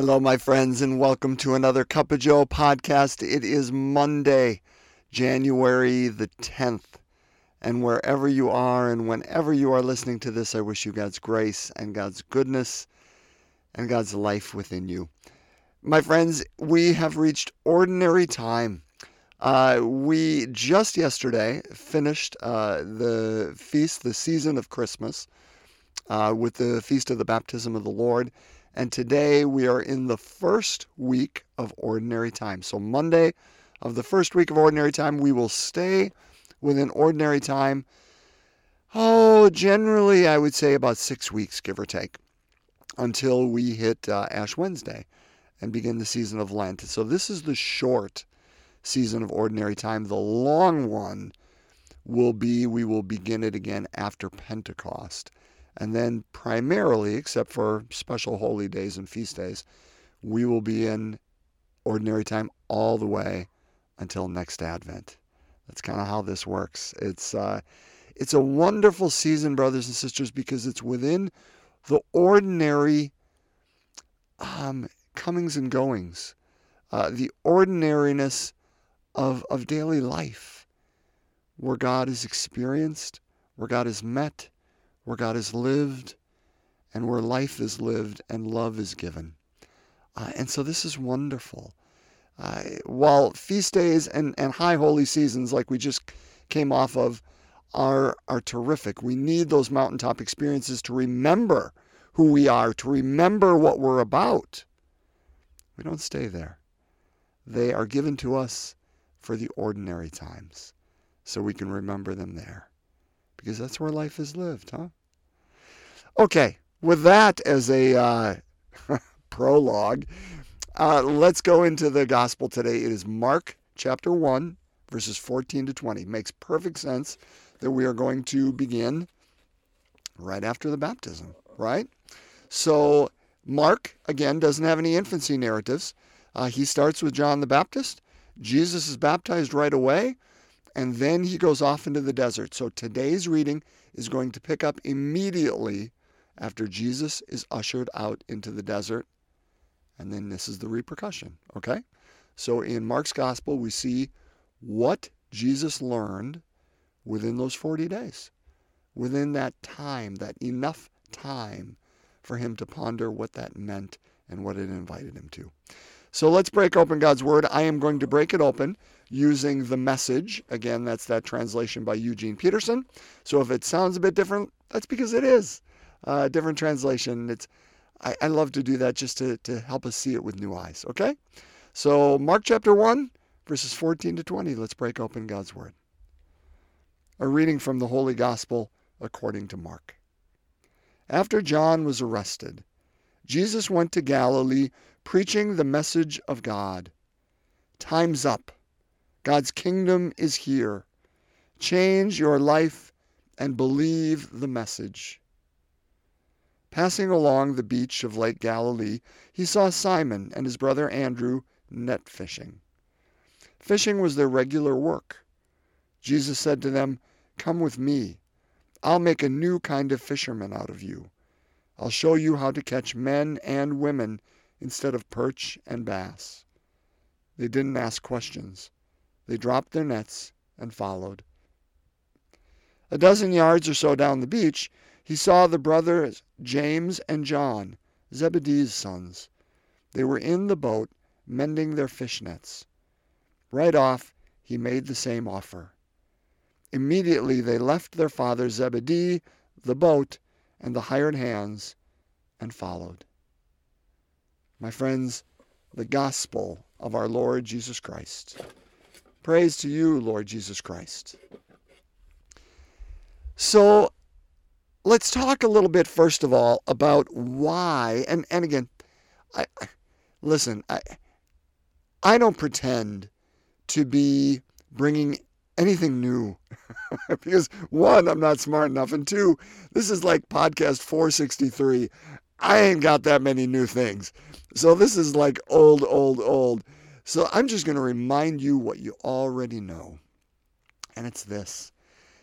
Hello, my friends, and welcome to another Cup of Joe podcast. It is Monday, January the 10th. And wherever you are and whenever you are listening to this, I wish you God's grace and God's goodness and God's life within you. My friends, we have reached ordinary time. Uh, we just yesterday finished uh, the feast, the season of Christmas, uh, with the Feast of the Baptism of the Lord. And today we are in the first week of ordinary time. So, Monday of the first week of ordinary time, we will stay within ordinary time. Oh, generally, I would say about six weeks, give or take, until we hit uh, Ash Wednesday and begin the season of Lent. So, this is the short season of ordinary time. The long one will be, we will begin it again after Pentecost. And then, primarily, except for special holy days and feast days, we will be in ordinary time all the way until next Advent. That's kind of how this works. It's uh, it's a wonderful season, brothers and sisters, because it's within the ordinary um, comings and goings, uh, the ordinariness of of daily life, where God is experienced, where God is met, where God has lived and where life is lived and love is given. Uh, and so this is wonderful. Uh, while feast days and, and high holy seasons, like we just came off of, are, are terrific, we need those mountaintop experiences to remember who we are, to remember what we're about. We don't stay there. They are given to us for the ordinary times so we can remember them there because that's where life is lived, huh? Okay, with that as a uh, prologue, uh, let's go into the gospel today. It is Mark chapter 1, verses 14 to 20. Makes perfect sense that we are going to begin right after the baptism, right? So, Mark, again, doesn't have any infancy narratives. Uh, he starts with John the Baptist. Jesus is baptized right away and then he goes off into the desert. So today's reading is going to pick up immediately after Jesus is ushered out into the desert. And then this is the repercussion, okay? So in Mark's gospel, we see what Jesus learned within those 40 days, within that time, that enough time for him to ponder what that meant and what it invited him to. So let's break open God's Word. I am going to break it open using the message. Again, that's that translation by Eugene Peterson. So if it sounds a bit different, that's because it is a uh, different translation. It's I, I love to do that just to, to help us see it with new eyes. Okay? So Mark chapter 1, verses 14 to 20. Let's break open God's Word. A reading from the Holy Gospel according to Mark. After John was arrested, Jesus went to Galilee preaching the message of God. Time's up. God's kingdom is here. Change your life and believe the message. Passing along the beach of Lake Galilee, he saw Simon and his brother Andrew net fishing. Fishing was their regular work. Jesus said to them, Come with me. I'll make a new kind of fisherman out of you. I'll show you how to catch men and women instead of perch and bass. They didn't ask questions. They dropped their nets and followed. A dozen yards or so down the beach, he saw the brothers James and John, Zebedee's sons. They were in the boat mending their fish nets. Right off, he made the same offer. Immediately they left their father Zebedee, the boat, and the hired hands, and followed my friends, the gospel of our Lord Jesus Christ. Praise to you, Lord Jesus Christ. So let's talk a little bit, first of all, about why, and, and again, I, listen, I, I don't pretend to be bringing anything new because one, I'm not smart enough, and two, this is like podcast 463. I ain't got that many new things. So this is like old, old, old. So I'm just going to remind you what you already know. And it's this.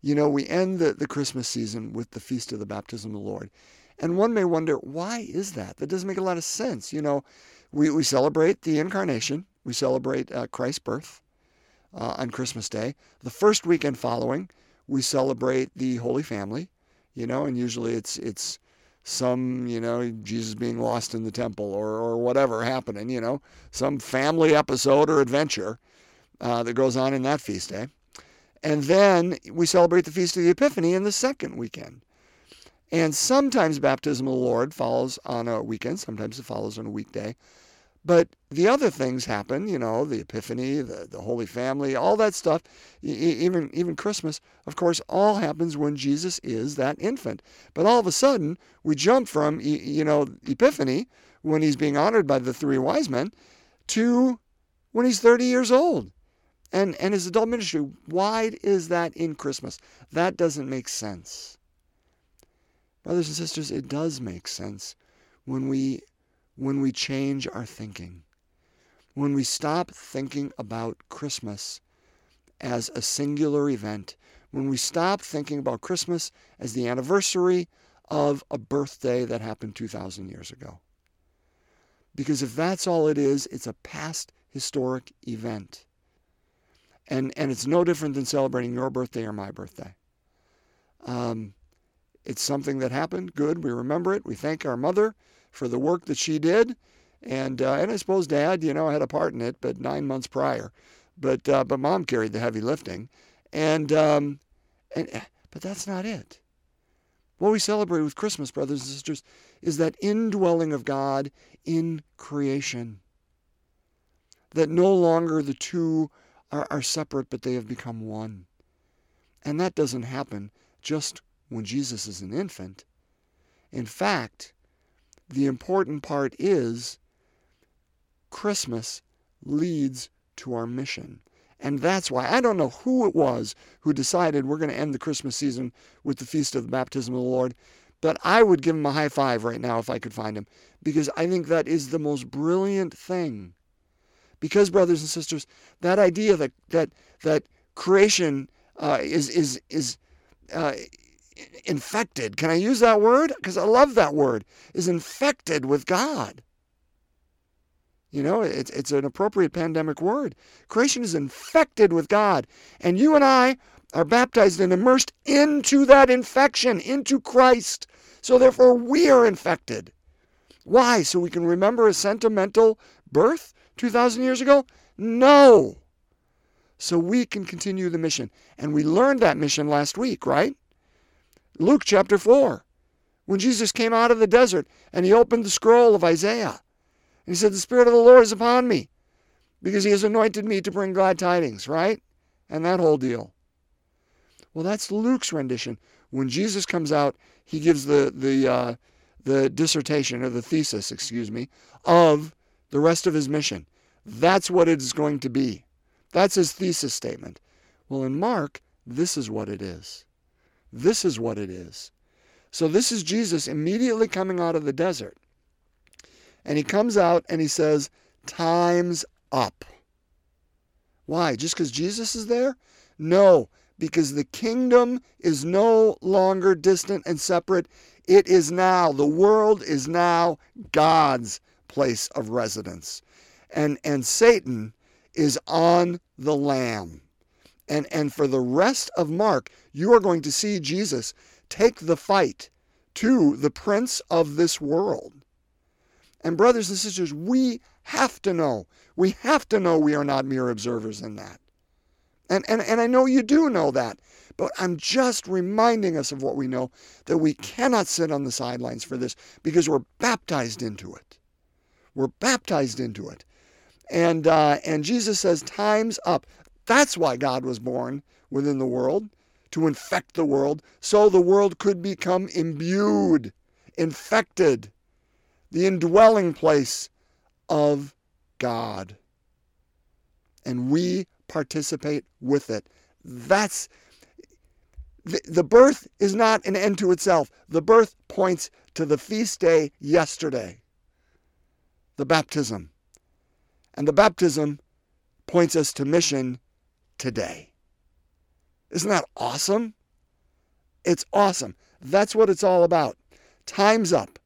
You know, we end the, the Christmas season with the Feast of the Baptism of the Lord. And one may wonder, why is that? That doesn't make a lot of sense. You know, we, we celebrate the incarnation, we celebrate uh, Christ's birth uh, on Christmas Day. The first weekend following, we celebrate the Holy Family, you know, and usually it's it's some, you know, Jesus being lost in the temple or, or whatever happening, you know, some family episode or adventure uh, that goes on in that feast day. And then we celebrate the Feast of the Epiphany in the second weekend. And sometimes baptism of the Lord follows on a weekend, sometimes it follows on a weekday. But the other things happen, you know, the Epiphany, the, the Holy Family, all that stuff, even, even Christmas, of course, all happens when Jesus is that infant. But all of a sudden, we jump from, you know, Epiphany, when he's being honored by the three wise men, to when he's 30 years old and, and his adult ministry. Why is that in Christmas? That doesn't make sense. Brothers and sisters, it does make sense when we when we change our thinking. When we stop thinking about Christmas as a singular event, when we stop thinking about Christmas as the anniversary of a birthday that happened 2,000 years ago. Because if that's all it is, it's a past historic event. And, and it's no different than celebrating your birthday or my birthday. Um, it's something that happened. Good. We remember it. We thank our mother for the work that she did. And, uh, and I suppose dad, you know, had a part in it, but nine months prior. But, uh, but mom carried the heavy lifting. And, um, and, but that's not it. What we celebrate with Christmas, brothers and sisters, is that indwelling of God in creation. That no longer the two are, are separate, but they have become one. And that doesn't happen just when Jesus is an infant. In fact, the important part is Christmas leads to our mission. And that's why I don't know who it was who decided we're going to end the Christmas season with the Feast of the Baptism of the Lord, but I would give him a high five right now if I could find him because I think that is the most brilliant thing. Because, brothers and sisters, that idea that that that creation uh, is is is uh, infected. Can I use that word? Because I love that word. Is infected with God. You know, it's, it's an appropriate pandemic word. Creation is infected with God. And you and I are baptized and immersed into that infection, into Christ. So therefore, we are infected. Why? So we can remember a sentimental birth 2,000 years ago? No. So we can continue the mission. And we learned that mission last week, right? Luke chapter 4, when Jesus came out of the desert and he opened the scroll of Isaiah. And he said, The Spirit of the Lord is upon me because he has anointed me to bring glad tidings, right? And that whole deal. Well, that's Luke's rendition. When Jesus comes out, he gives the, the, uh, the dissertation, or the thesis, excuse me, of the rest of his mission. That's what it is going to be. That's his thesis statement. Well, in Mark, this is what it is. This is what it is. So this is Jesus immediately coming out of the desert. And he comes out and he says, Time's up. Why? Just because Jesus is there? No, because the kingdom is no longer distant and separate. It is now, the world is now God's place of residence. And, and Satan is on the lam. And, and for the rest of Mark, you are going to see Jesus take the fight to the prince of this world. And, brothers and sisters, we have to know. We have to know we are not mere observers in that. And, and, and I know you do know that. But I'm just reminding us of what we know that we cannot sit on the sidelines for this because we're baptized into it. We're baptized into it. And, uh, and Jesus says, Time's up. That's why God was born within the world, to infect the world, so the world could become imbued, infected, the indwelling place of God. And we participate with it. That's the, the birth is not an end to itself. The birth points to the feast day yesterday, the baptism. And the baptism points us to mission today. Isn't that awesome? It's awesome. That's what it's all about. Time's up.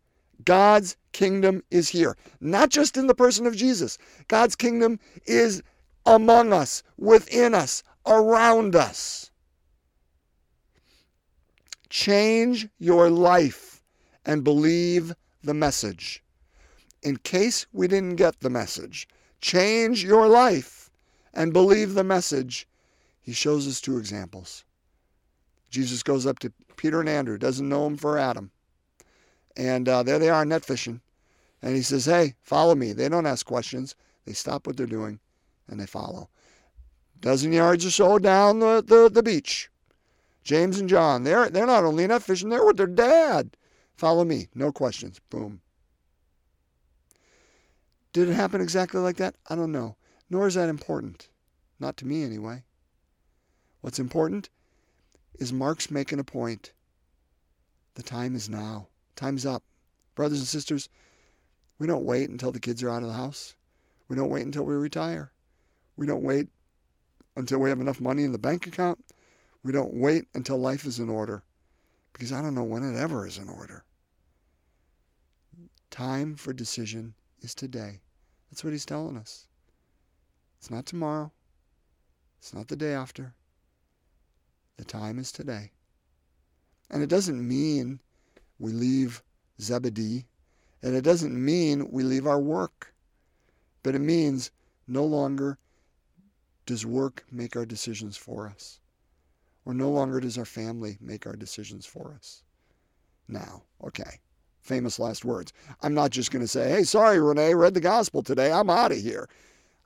God's kingdom is here, not just in the person of Jesus. God's kingdom is among us, within us, around us. Change your life and believe the message. In case we didn't get the message, change your life and believe the message. He shows us two examples. Jesus goes up to Peter and Andrew, doesn't know him for Adam. And uh, there they are net fishing. And he says, Hey, follow me. They don't ask questions. They stop what they're doing and they follow. Dozen yards or so down the, the, the beach. James and John, they're, they're not only net fishing, they're with their dad. Follow me. No questions. Boom. Did it happen exactly like that? I don't know. Nor is that important. Not to me, anyway. What's important is Mark's making a point. The time is now. Time's up. Brothers and sisters, we don't wait until the kids are out of the house. We don't wait until we retire. We don't wait until we have enough money in the bank account. We don't wait until life is in order because I don't know when it ever is in order. Time for decision is today. That's what he's telling us. It's not tomorrow. It's not the day after. The time is today. And it doesn't mean we leave Zebedee, and it doesn't mean we leave our work, but it means no longer does work make our decisions for us, or no longer does our family make our decisions for us. Now, okay, famous last words. I'm not just going to say, hey, sorry, Renee, read the gospel today. I'm out of here.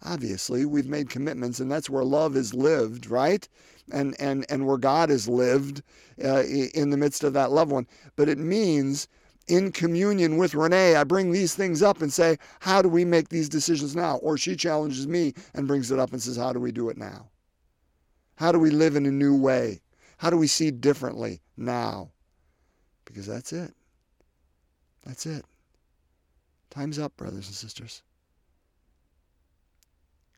Obviously, we've made commitments, and that's where love is lived, right? And and and where God is lived uh, in the midst of that loved one. But it means in communion with Renee, I bring these things up and say, how do we make these decisions now? Or she challenges me and brings it up and says, how do we do it now? How do we live in a new way? How do we see differently now? Because that's it. That's it. Time's up, brothers and sisters.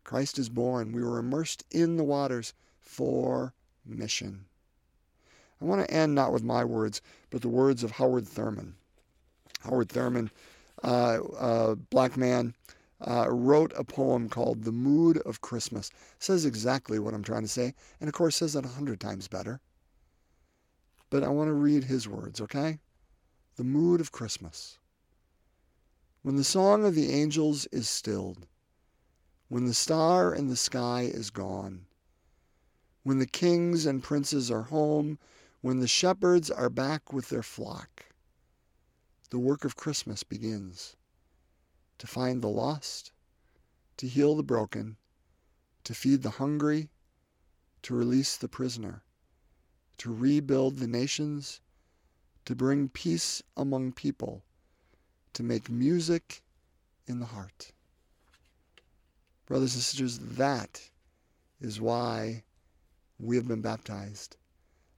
Christ is born. We were immersed in the waters for mission. I want to end not with my words, but the words of Howard Thurman. Howard Thurman, uh, uh, black man, uh, wrote a poem called The Mood of Christmas. Says exactly what I'm trying to say, and of course says it a hundred times better. But I want to read his words, okay? The Mood of Christmas. When the song of the angels is stilled, when the star in the sky is gone, when the kings and princes are home, when the shepherds are back with their flock, the work of Christmas begins to find the lost, to heal the broken, to feed the hungry, to release the prisoner, to rebuild the nations, to bring peace among people, to make music in the heart. Brothers and sisters, that is why we have been baptized.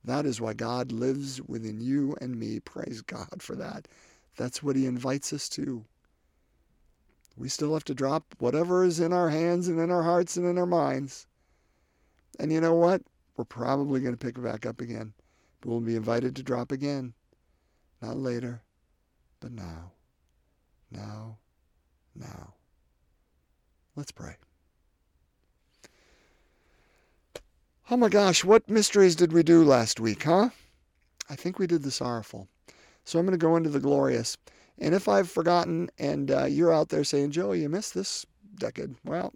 That is why God lives within you and me. Praise God for that. That's what He invites us to. We still have to drop whatever is in our hands and in our hearts and in our minds. And you know what? We're probably going to pick it back up again. But we'll be invited to drop again. Not later, but now. Now. Now. Let's pray. Oh my gosh, what mysteries did we do last week, huh? I think we did the sorrowful. So I'm going to go into the glorious. And if I've forgotten and uh, you're out there saying, Joe, you missed this decade, well,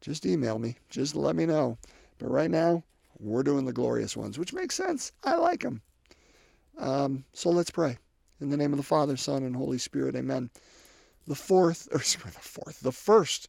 just email me. Just let me know. But right now, we're doing the glorious ones, which makes sense. I like them. Um, so let's pray. In the name of the Father, Son, and Holy Spirit, amen. The fourth, or sorry, the fourth, the first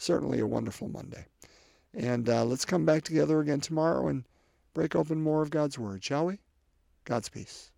certainly a wonderful Monday. And uh, let's come back together again tomorrow and break open more of God's Word, shall we? God's peace.